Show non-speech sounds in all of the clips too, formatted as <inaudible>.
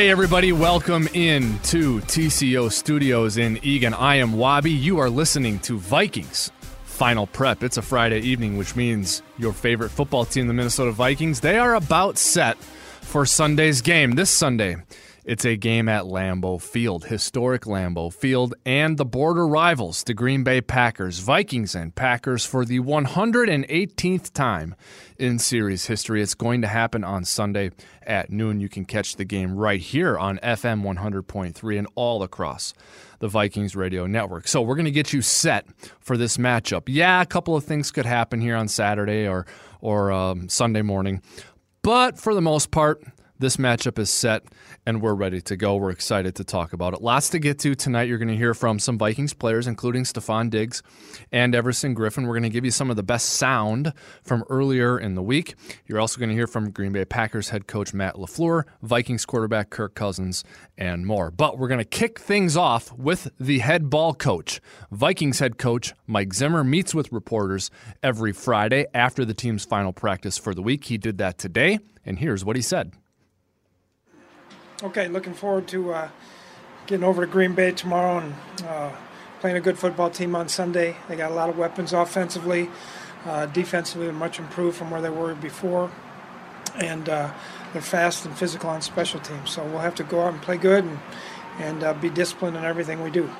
Hey, everybody, welcome in to TCO Studios in Eagan. I am Wabi. You are listening to Vikings Final Prep. It's a Friday evening, which means your favorite football team, the Minnesota Vikings, they are about set for Sunday's game. This Sunday, it's a game at Lambeau Field, historic Lambeau Field, and the border rivals, the Green Bay Packers, Vikings and Packers, for the 118th time in series history. It's going to happen on Sunday at noon. You can catch the game right here on FM 100.3 and all across the Vikings radio network. So we're going to get you set for this matchup. Yeah, a couple of things could happen here on Saturday or or um, Sunday morning, but for the most part, this matchup is set and we're ready to go. We're excited to talk about it. Lots to get to tonight. You're going to hear from some Vikings players, including Stefon Diggs and Everson Griffen. We're going to give you some of the best sound from earlier in the week. You're also going to hear from Green Bay Packers head coach Matt LaFleur, Vikings quarterback Kirk Cousins, and more. But we're going to kick things off with the head ball coach. Vikings head coach Mike Zimmer meets with reporters every Friday after the team's final practice for the week. He did that today, and here's what he said. Okay, looking forward to uh, getting over to Green Bay tomorrow and uh, playing a good football team on Sunday. They got a lot of weapons offensively, uh, defensively, much improved from where they were before, and uh, they're fast and physical on special teams. So we'll have to go out and play good and and uh, be disciplined in everything we do.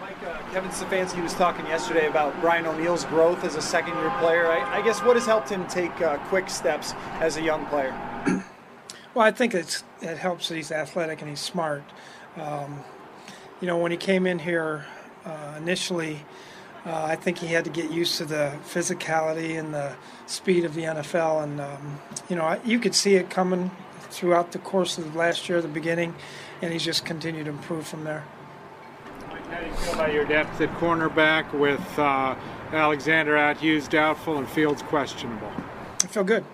Mike, uh, Kevin Stefanski was talking yesterday about Brian O'Neill's growth as a second-year player. I, I guess what has helped him take quick steps as a young player. Well, I think it's it helps that he's athletic and he's smart. Um, you know, when he came in here uh, initially, uh, I think he had to get used to the physicality and the speed of the NFL, and um, you know, you could see it coming throughout the course of last year, the beginning, and he's just continued to improve from there. How do you feel about your depth at cornerback with uh, Alexander out, Hughes doubtful, and Fields questionable? I feel good.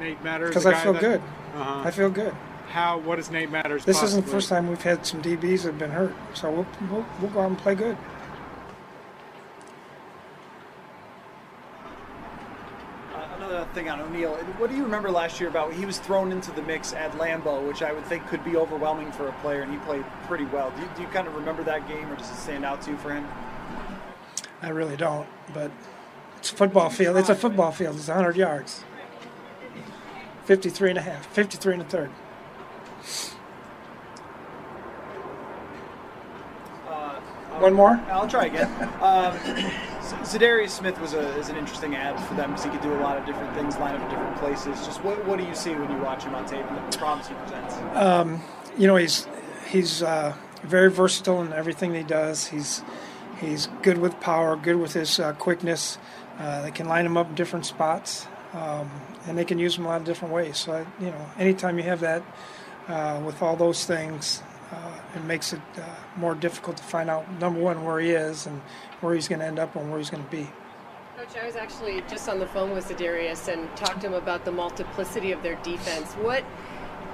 Nate Meadors? Because I feel that, good. Uh-huh. I feel good. How? What does Nate Meadors? This possibly? isn't the first time we've had some DBs that have been hurt, so we'll, we'll, we'll go out and play good. Uh, another thing on O'Neill. What do you remember last year about he was thrown into the mix at Lambeau, which I would think could be overwhelming for a player, and he played pretty well. Do you, do you kind of remember that game, or does it stand out to you for him? I really don't, but it's a football field. It's a football field. It's 100 yards. 53 and a half, 53 and a third. Uh, One more? I'll try again. um, Za'Darius Smith was a, is an interesting ad for them because he could do a lot of different things, line up in different places. Just what, what do you see when you watch him on tape and the problems he presents? Um, you know, he's he's uh, very versatile in everything he does. He's he's good with power, good with his uh, quickness. Uh, they can line him up in different spots. Um, and they can use them a lot of different ways. So, I, you know, anytime you have that uh, with all those things, uh, it makes it uh, more difficult to find out number one where he is and where he's going to end up and where he's going to be. Coach, I was actually just on the phone with Za'Darius and talked to him about the multiplicity of their defense. What,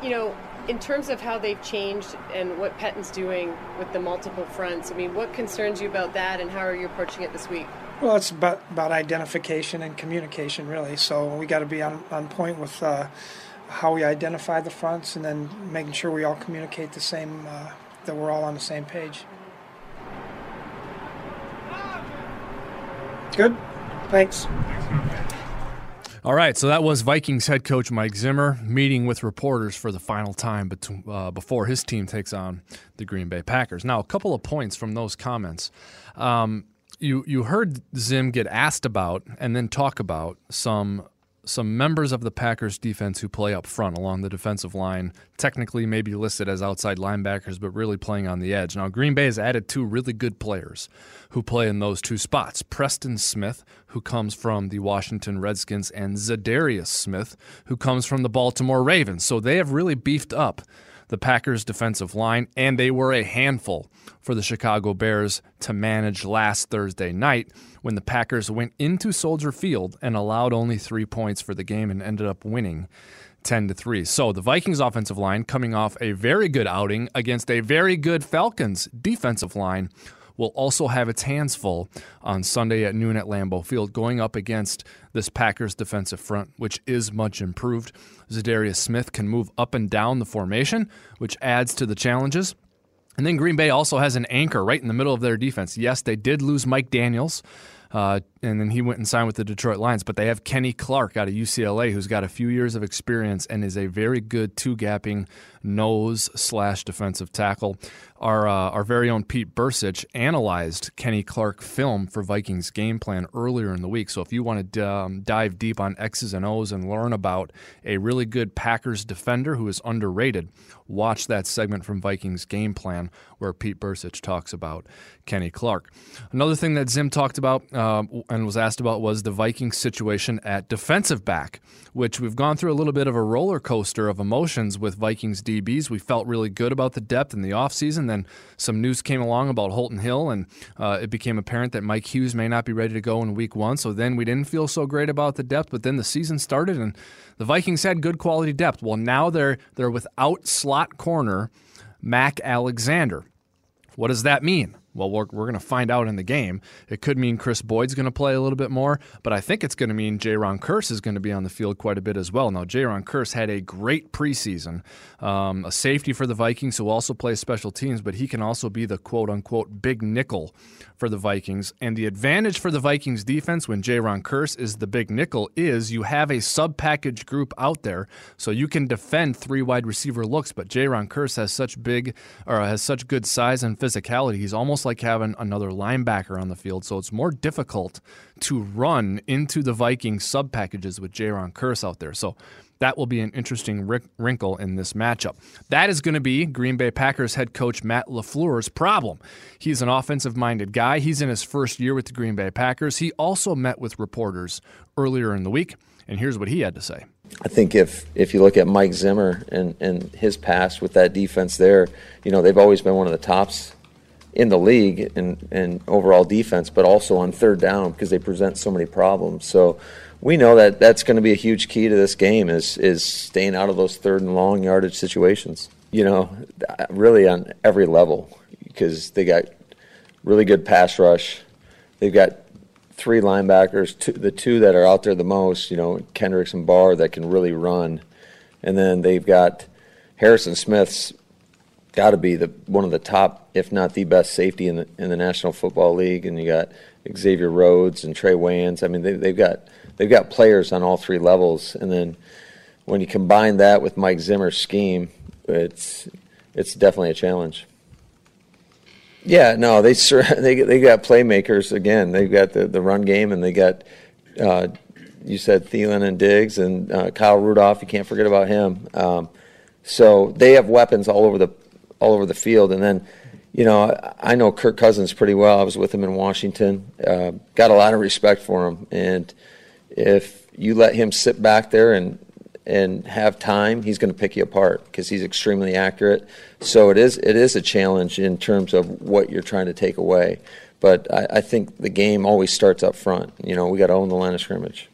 you know, in terms of how they've changed and what Pettine's doing with the multiple fronts, I mean, what concerns you about that and how are you approaching it this week? Well, it's about, about identification and communication, really. So we got to be on, on point with uh, how we identify the fronts and then making sure we all communicate the same, uh, that we're all on the same page. Good? Thanks. All right, so that was Vikings head coach Mike Zimmer meeting with reporters for the final time between, uh, before his team takes on the Green Bay Packers. Now, a couple of points from those comments. Um, you you heard Zim get asked about and then talk about some some members of the Packers defense who play up front along the defensive line, technically maybe listed as outside linebackers, but really playing on the edge. Now, Green Bay has added two really good players who play in those two spots Preston Smith, who comes from the Washington Redskins, and Za'Darius Smith, who comes from the Baltimore Ravens. So they have really beefed up the Packers' defensive line, and they were a handful for the Chicago Bears to manage last Thursday night when the Packers went into Soldier Field and allowed only three points for the game and ended up winning 10 to 3. So the Vikings offensive line coming off a very good outing against a very good Falcons defensive line will also have its hands full on Sunday at noon at Lambeau Field, going up against this Packers defensive front, which is much improved. Za'Darius Smith can move up and down the formation, which adds to the challenges. And then Green Bay also has an anchor right in the middle of their defense. Yes, they did lose Mike Daniels. Uh, and then he went and signed with the Detroit Lions. But they have Kenny Clark out of UCLA, who's got a few years of experience and is a very good two gapping nose slash defensive tackle. Our uh, our very own Pete Bercich analyzed Kenny Clark film for Vikings game plan earlier in the week. So if you want to um, dive deep on X's and O's and learn about a really good Packers defender who is underrated, watch that segment from Vikings game plan where Pete Bercich talks about Kenny Clark. Another thing that Zim talked about um, and was asked about was the Vikings situation at defensive back, which we've gone through a little bit of a roller coaster of emotions with Vikings DBs. We felt really good about the depth in the offseason. Then some news came along about Holton Hill, and uh, it became apparent that Mike Hughes may not be ready to go in week one. So then we didn't feel so great about the depth, but then the season started and the Vikings had good quality depth. Well, now they're they're without slot corner Mac Alexander. What does that mean? Well, we're, we're going to find out in the game. It could mean Chris Boyd's going to play a little bit more, but I think it's going to mean Jayron Kearse is going to be on the field quite a bit as well. Now, Jayron Kearse had a great preseason, um, a safety for the Vikings who also plays special teams, but he can also be the quote unquote big nickel for the Vikings. And the advantage for the Vikings defense when Jayron Kearse is the big nickel is you have a sub package group out there, so you can defend three wide receiver looks. But Jayron Kearse has such big or has such good size and physicality. He's almost like having another linebacker on the field, so it's more difficult to run into the Vikings sub packages with Jayron Kearse out there. So that will be an interesting wrinkle in this matchup. That is going to be Green Bay Packers head coach Matt LaFleur's problem. He's an offensive minded guy. He's in his first year with the Green Bay Packers. He also met with reporters earlier in the week, and here's what he had to say. I think if if you look at Mike Zimmer and, and his past with that defense there, you know, they've always been one of the tops in the league and, and overall defense, but also on third down because they present so many problems. So we know that that's going to be a huge key to this game is is staying out of those third and long yardage situations. You know, really on every level because they got really good pass rush. They've got three linebackers, two, the two that are out there the most. You know, Kendricks and Barr that can really run, and then they've got Harrison Smith's got to be the one of the top, if not the best safety in the in the National Football League, and you got Xavier Rhodes and Trey Waynes. I mean, they, they've got they've got players on all three levels, and then when you combine that with Mike Zimmer's scheme, it's it's definitely a challenge. Yeah, no, they <laughs> they they got playmakers again. They've got the, the run game, and they got uh, you said Thielen and Diggs and uh, Kyle Rudolph. You can't forget about him. Um, so they have weapons all over the all over the field, and then you know, I know Kirk Cousins pretty well. I was with him in Washington. Uh, got a lot of respect for him, and if you let him sit back there and and have time, he's going to pick you apart because he's extremely accurate. So it is it is a challenge in terms of what you're trying to take away. But I, I think the game always starts up front. You know, we got to own the line of scrimmage.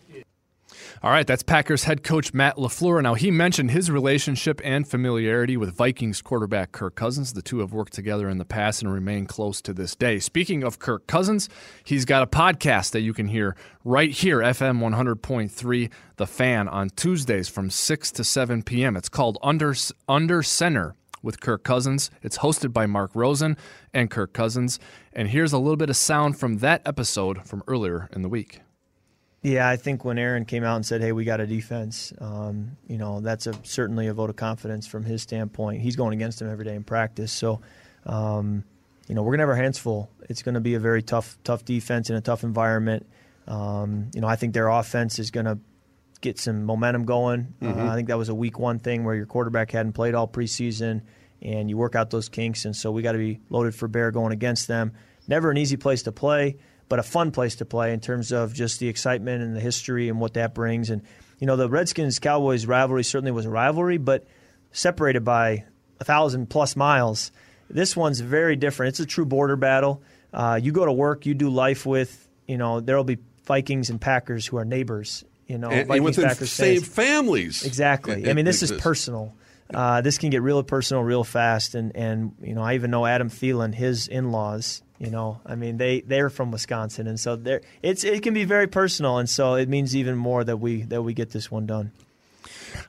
All right, that's Packers head coach Matt LaFleur. Now, he mentioned his relationship and familiarity with Vikings quarterback Kirk Cousins. The two have worked together in the past and remain close to this day. Speaking of Kirk Cousins, he's got a podcast that you can hear right here, FM 100.3, The Fan, on Tuesdays from 6 to 7 p.m. It's called Under, Under Center with Kirk Cousins. It's hosted by Mark Rosen and Kirk Cousins. And here's a little bit of sound from that episode from earlier in the week. Yeah, I think when Aaron came out and said, "Hey, we got a defense," um, you know, that's a, certainly a vote of confidence from his standpoint. He's going against him every day in practice, so um, you know we're gonna have our hands full. It's going to be a very tough, tough defense in a tough environment. Um, you know, I think their offense is going to get some momentum going. Uh, mm-hmm. Uh, I think that was a week one thing where your quarterback hadn't played all preseason, and you work out those kinks, and so we got to be loaded for bear going against them. Never an easy place to play but a fun place to play in terms of just the excitement and the history and what that brings. And you know, the Redskins Cowboys rivalry certainly was a rivalry, but separated by a thousand plus miles. This one's very different. It's a true border battle. Uh, you go to work, you do life with. You know, there will be Vikings and Packers who are neighbors. You know, and, Vikings, and within Packers same families. Exactly. I mean, this is personal. Uh, this can get real personal real fast. And, and, you know, I even know Adam Thielen, his in laws, you know, I mean, they, they're from Wisconsin. And so it's, it can be very personal. And so it means even more that we, that we get this one done.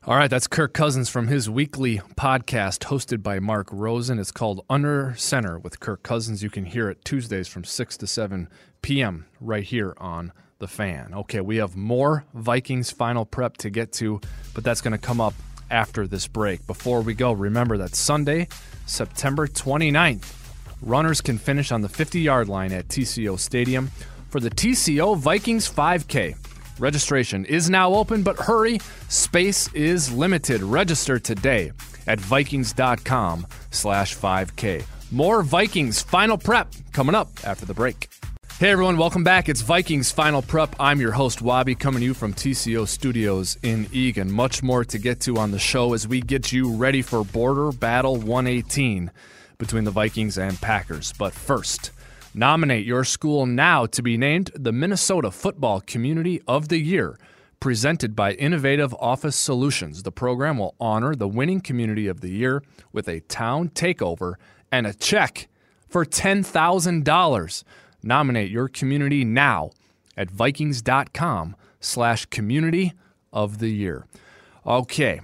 All right, that's Kirk Cousins from his weekly podcast hosted by Mark Rosen. It's called Under Center with Kirk Cousins. You can hear it Tuesdays from 6 to 7 p.m. right here on The Fan. Okay, we have more Vikings final prep to get to, but that's going to come up after this break. Before we go, remember that Sunday, September 29th, runners can finish on the 50 yard line at TCO Stadium for the TCO Vikings 5K. Registration is now open, but hurry, space is limited. Register today at vikings.com slash 5K. More Vikings Final Prep coming up after the break. Hey everyone, welcome back. It's Vikings Final Prep. I'm your host, Wabi, coming to you from TCO Studios in Eagan. Much more to get to on the show as we get you ready for Border Battle 118 between the Vikings and Packers. But first, nominate your school now to be named the Minnesota Football Community of the Year. Presented by Innovative Office Solutions, the program will honor the winning Community of the Year with a town takeover and a check for $10,000. Nominate your community now at vikings.com slash community of the year. Okay,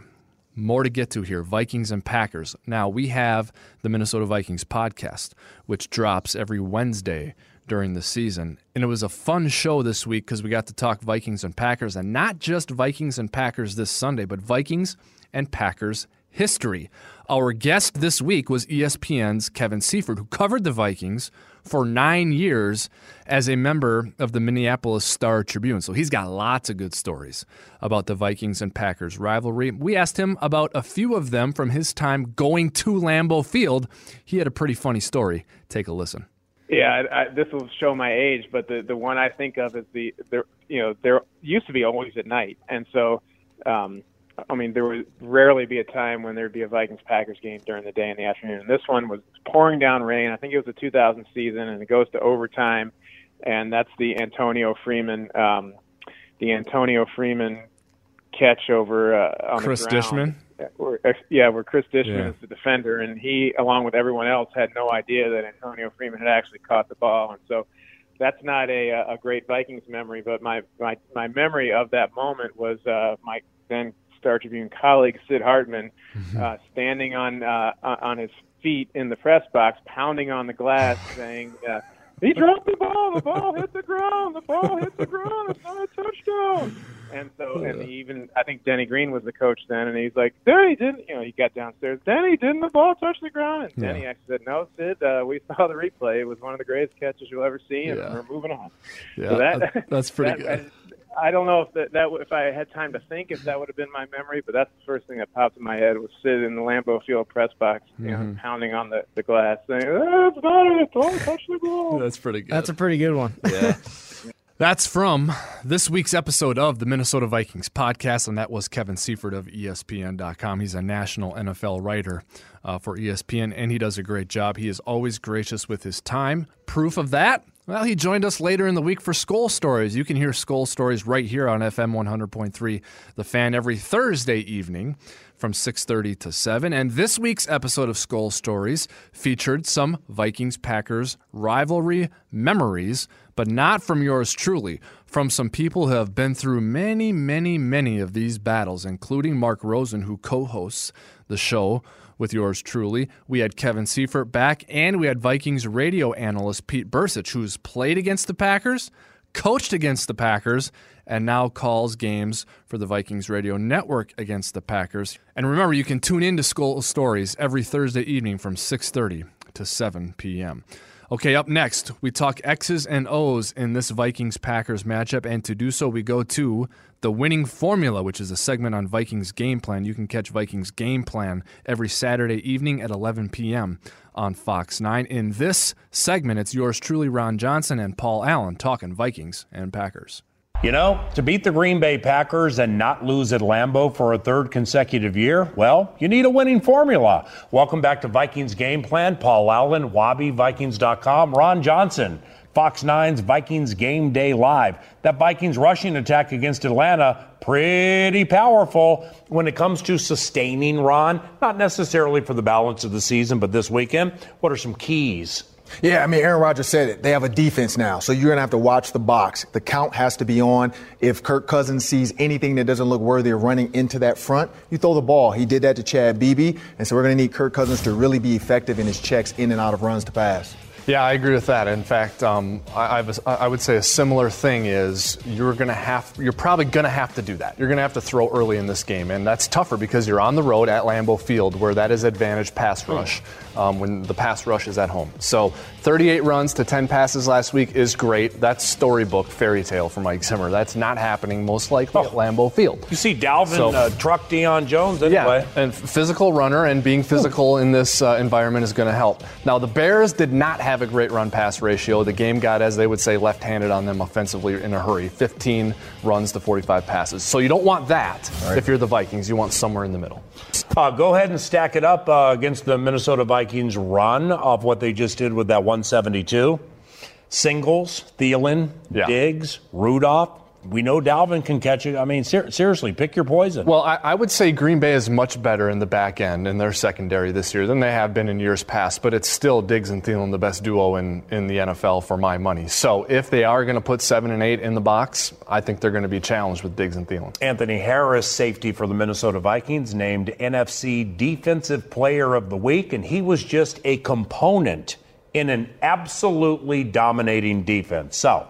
more to get to here Vikings and Packers. Now, we have the Minnesota Vikings podcast, which drops every Wednesday during the season. And it was a fun show this week because we got to talk Vikings and Packers, and not just Vikings and Packers this Sunday, but Vikings and Packers history. Our guest this week was ESPN's Kevin Seifert, who covered the Vikings for nine years as a member of the Minneapolis Star Tribune. So he's got lots of good stories about the Vikings and Packers rivalry. We asked him about a few of them from his time going to Lambeau Field. He had a pretty funny story. Take a listen. Yeah, I, I, this will show my age, but the the one I think of is the there you know there used to be always at night, and so um, I mean, there would rarely be a time when there'd be a Vikings Packers game during the day in the afternoon. This one was pouring down rain. I think it was a 2000 season, and it goes to overtime, and that's the Antonio Freeman, um, the Antonio Freeman catch over uh, on Chris the ground. Dishman. Where, yeah, where Chris Dishman Yeah. is the defender, and he, along with everyone else, had no idea that Antonio Freeman had actually caught the ball, and so that's not a a great Vikings memory. But my my my memory of that moment was uh, my then Star Tribune colleague Sid Hartman uh, standing on uh, on his feet in the press box, pounding on the glass, <sighs> saying. Uh, he dropped the ball. The ball hit the ground. The ball hit the ground. It's not a touchdown. And so, and he even I think Denny Green was the coach then, and he's like, Denny didn't. You know, he got downstairs. Denny didn't the ball touch the ground? And Yeah. Denny actually said, No, Sid. Uh, we <laughs> saw the replay. It was one of the greatest catches you'll ever see, and Yeah. we're moving on. Yeah, So that, that- that's pretty <laughs> that- good. I, I don't know if that, that if I had time to think if that would have been my memory, but that's the first thing that popped in my head was sitting in the Lambeau Field press box, you Mm-hmm. know, pounding on the, the glass, saying, oh, "It's not it. Don't touch the ball." That's pretty good. That's a pretty good one. Yeah. <laughs> That's from this week's episode of the Minnesota Vikings podcast, and that was Kevin Seifert of ESPN.com. He's a national NFL writer uh, for ESPN, and he does a great job. He is always gracious with his time. Proof of that? Well, he joined us later in the week for Skol Stories. You can hear Skol Stories right here on FM 100.3 The Fan every Thursday evening from 6:30 to 7 and this week's episode of Skol Stories featured some Vikings Packers rivalry memories but not from yours truly from some people who have been through many many many of these battles including Mark Rosen who co-hosts the show with yours truly. We had Kevin Seifert back and we had Vikings radio analyst Pete Bercich who's played against the Packers coached against the Packers, and now calls games for the Vikings radio network against the Packers. And remember, you can tune in to Skol Stories every Thursday evening from 6:30 to 7 p.m. Okay, up next, we talk X's and O's in this Vikings Packers matchup, and to do so, we go to the winning formula, which is a segment on Vikings game plan. You can catch Vikings game plan every Saturday evening at 11 p.m. on Fox 9. In this segment, it's yours truly, Ron Johnson and Paul Allen, talking Vikings and Packers. You know, to beat the Green Bay Packers and not lose at Lambeau for a third consecutive year, well, you need a winning formula. Welcome back to Vikings Game Plan. Paul Allen, WabiVikings.com, Ron Johnson. Fox 9's Vikings Game Day Live. That Vikings rushing attack against Atlanta, pretty powerful when it comes to sustaining Ron. Not necessarily for the balance of the season, but this weekend. What are some keys? Yeah, I mean, Aaron Rodgers said it. They have a defense now, so you're going to have to watch the box. The count has to be on. If Kirk Cousins sees anything that doesn't look worthy of running into that front, you throw the ball. He did that to Chad Beebe, and so we're going to need Kirk Cousins to really be effective in his checks in and out of runs to pass. Yeah, I agree with that. In fact, um, I, I, would say a similar thing is you're going to have, you're probably going to have to do that. You're going to have to throw early in this game, and that's tougher because you're on the road at Lambeau Field, where that is advantage pass rush um, when the pass rush is at home. So 38 runs to 10 passes last week is great. That's storybook fairy tale for Mike Zimmer. That's not happening most likely oh. at Lambeau Field. You see Dalvin so, uh, truck Deion Jones anyway. Yeah, and physical runner and being physical in this uh, environment is going to help. Now the Bears did not have a great run pass ratio. The game got, as they would say, left-handed on them offensively in a hurry. 15 runs to 45 passes. So you don't want that right. if you're the Vikings. You want somewhere in the middle. Uh, go ahead and stack it up uh, against the Minnesota Vikings run of what they just did with that 172. Singles, Thielen, yeah. Diggs, Rudolph, we know Dalvin can catch it. I mean, ser- seriously, pick your poison. Well, I, I, would say Green Bay is much better in the back end in their secondary this year than they have been in years past, but it's still Diggs and Thielen, the best duo in, in the NFL for my money. So if they are going to put seven and eight in the box, I think they're going to be challenged with Diggs and Thielen. Anthony Harris, safety for the Minnesota Vikings, named NFC Defensive Player of the Week, and he was just a component in an absolutely dominating defense. So,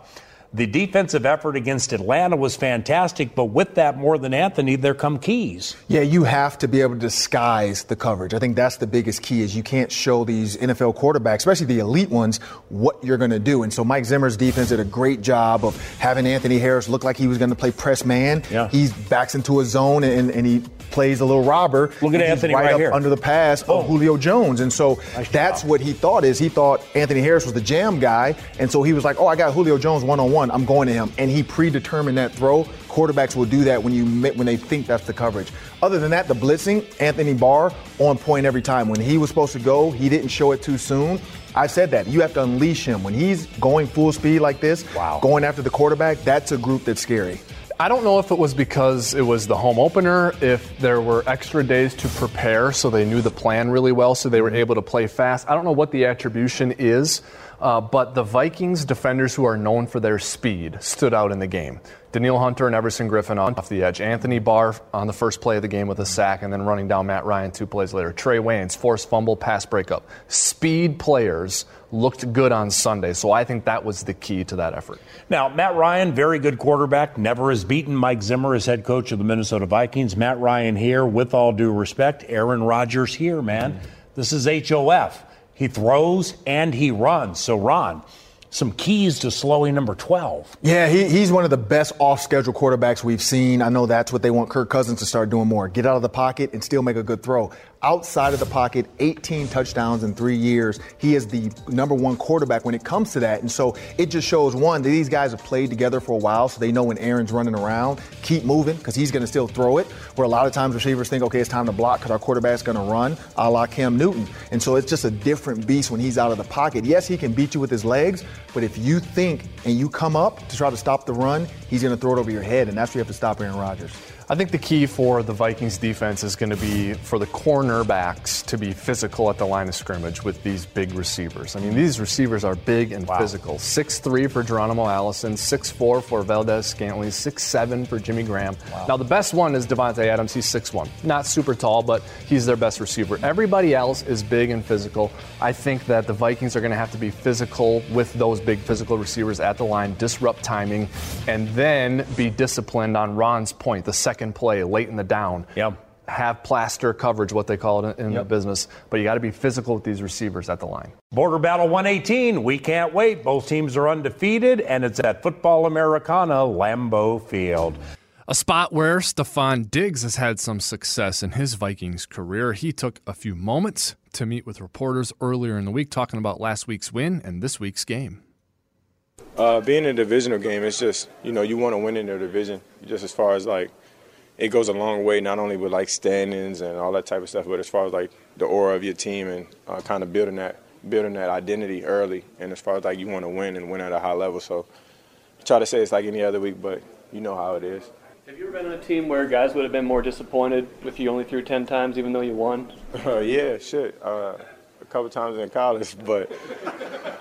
the defensive effort against Atlanta was fantastic, but with that, more than Anthony, there come keys. Yeah, you have to be able to disguise the coverage. I think that's the biggest key is you can't show these NFL quarterbacks, especially the elite ones, what you're going to do. And so Mike Zimmer's defense did a great job of having Anthony Harris look like he was going to play press man. Yeah. He backs into a zone and, and he plays a little robber. Look at Anthony right, right up here. under the pass oh. of Julio Jones. And so nice that's job. what he thought is he thought Anthony Harris was the jam guy. And so he was like, oh, I got Julio Jones one-on-one one, I'm going to him. And he predetermined that throw. Quarterbacks will do that when you when they think that's the coverage. Other than that, the blitzing, Anthony Barr on point every time. When he was supposed to go, he didn't show it too soon. I said that. You have to unleash him. When he's going full speed like this, wow. going after the quarterback, that's a group that's scary. I don't know if it was because it was the home opener, if there were extra days to prepare so they knew the plan really well, so they were able to play fast. I don't know what the attribution is. Uh, but the Vikings defenders who are known for their speed stood out in the game. Danielle Hunter and Everson Griffen off the edge. Anthony Barr on the first play of the game with a sack and then running down Matt Ryan two plays later. Trey Waynes, forced fumble, pass breakup. Speed players looked good on Sunday, so I think that was the key to that effort. Now, Matt Ryan, very good quarterback, never has beaten Mike Zimmer as head coach of the Minnesota Vikings. Matt Ryan here, with all due respect, Aaron Rodgers here, man. This is HOF. He throws and he runs. So, Ron, some keys to slowing number 12. Yeah, he, he's one of the best off schedule quarterbacks we've seen. I know that's what they want Kirk Cousins to start doing more get out of the pocket and still make a good throw outside of the pocket, 18 touchdowns in three years. He is the number one quarterback when it comes to that. And so it just shows one that these guys have played together for a while, so they know when Aaron's running around, keep moving because he's going to still throw it. Where a lot of times receivers think, okay, it's time to block because our quarterback's going to run, a la Cam Newton. And so it's just a different beast when he's out of the pocket. Yes, he can beat you with his legs, but if you think and you come up to try to stop the run, he's going to throw it over your head, and that's where you have to stop Aaron Rodgers. I think the key for the Vikings defense is going to be for the cornerbacks to be physical at the line of scrimmage with these big receivers. I mean, these receivers are big and wow. physical. 6'3 for Geronimo Allison, 6'4 for Valdes-Scantling, 6'7 for Jimmy Graham. Wow. Now, the best one is Davante Adams. He's 6'1. Not super tall, but he's their best receiver. Everybody else is big and physical. I think that the Vikings are going to have to be physical with those big physical receivers at the line, disrupt timing, and then be disciplined on Ron's point, the second second play late in the down. Yep. Have plaster coverage, what they call it in yep. the business, but you got to be physical with these receivers at the line. Border Battle 118, we can't wait. Both teams are undefeated, and it's at Football Americana, Lambeau Field. A spot where Stefon Diggs has had some success in his Vikings career. He took a few moments to meet with reporters earlier in the week, talking about last week's win and this week's game. Uh, being in a divisional game, it's just, you know, you want to win in the division, just as far as like it goes a long way, not only with like standings and all that type of stuff, but as far as like the aura of your team and uh, kind of building that building that identity early, and as far as like you want to win and win at a high level. So try to say it's like any other week, but you know how it is. Have you ever been on a team where guys would have been more disappointed if you only threw 10 times even though you won? Uh, <laughs> yeah, shit. Uh, a couple times in college, <laughs> but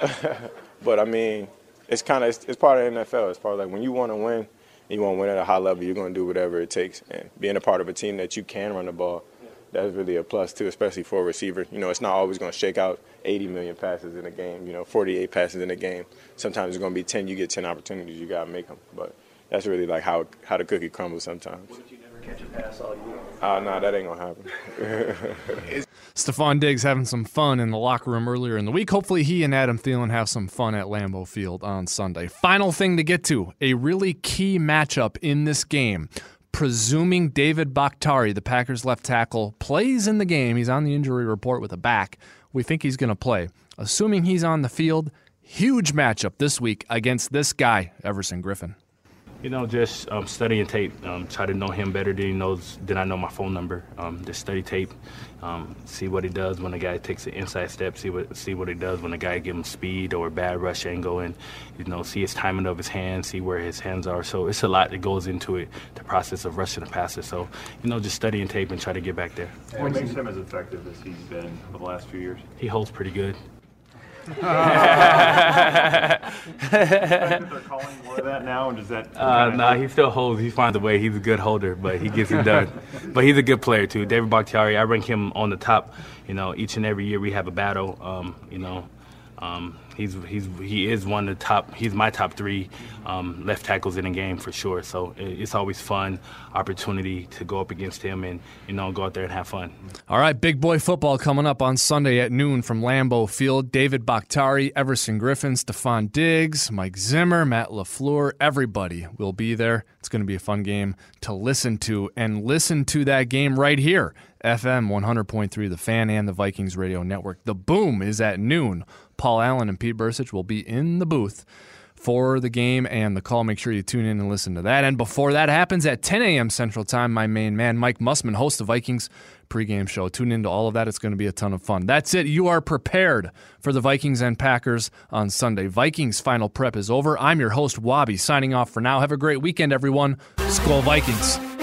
<laughs> but I mean, it's kind of it's, it's, part of the NFL. As far as like when you want to win, you want to win at a high level, you're going to do whatever it takes. And being a part of a team that you can run the ball, that's really a plus too, especially for a receiver. You know, it's not always going to shake out 80 million passes in a game. You know, 48 passes in a game. Sometimes it's going to be 10. You get 10 opportunities, you got to make them. But that's really like how how the cookie crumbles sometimes. What if you never catch a pass all year? Oh, uh, no, that ain't gonna happen. <laughs> <laughs> Stefon Diggs having some fun in the locker room earlier in the week. Hopefully, he and Adam Thielen have some fun at Lambeau Field on Sunday. Final thing to get to a really key matchup in this game. Presuming David Bakhtiari, the Packers left tackle, plays in the game, he's on the injury report with a back. We think he's going to play. Assuming he's on the field, huge matchup this week against this guy, Everson Griffen. You know, just um, studying tape, um, try to know him better than he knows than I know my phone number. Um, just study tape, um, see what he does when a guy takes an inside step, see what see what he does when a guy gives him speed or a bad rush angle, and you know, see his timing of his hands, see where his hands are. So it's a lot that goes into it, the process of rushing a passer. So you know, just studying tape and try to get back there. What makes him as effective as he's been for the last few years? He holds pretty good. They're calling more of that now, and does that? Uh, nah, he still holds. He finds a way. He's a good holder, but he gets it done. <laughs> but he's a good player too. David Bakhtiari, I rank him on the top. You know, each and every year we have a battle. Um, you know, um, he's he's he is one of the top. He's my top three um, left tackles in the game for sure. So it's always fun opportunity to go up against him and you know go out there and have fun. All right, big boy football coming up on Sunday at noon from Lambeau Field. David Bakhtiari, Everson Griffen, Stefon Diggs, Mike Zimmer, Matt LaFleur, everybody will be there. It's going to be a fun game to listen to and listen to that game right here. FM 100.3, the fan and the Vikings radio network. The boom is at noon Paul Allen and Pete Bercich will be in the booth for the game and the call. Make sure you tune in and listen to that. And before that happens at 10 a.m. Central Time, my main man, Mike Mussman, host the Vikings pregame show. Tune into all of that. It's going to be a ton of fun. That's it. You are prepared for the Vikings and Packers on Sunday. Vikings final prep is over. I'm your host, Wabi, signing off for now. Have a great weekend, everyone. Skol Vikings.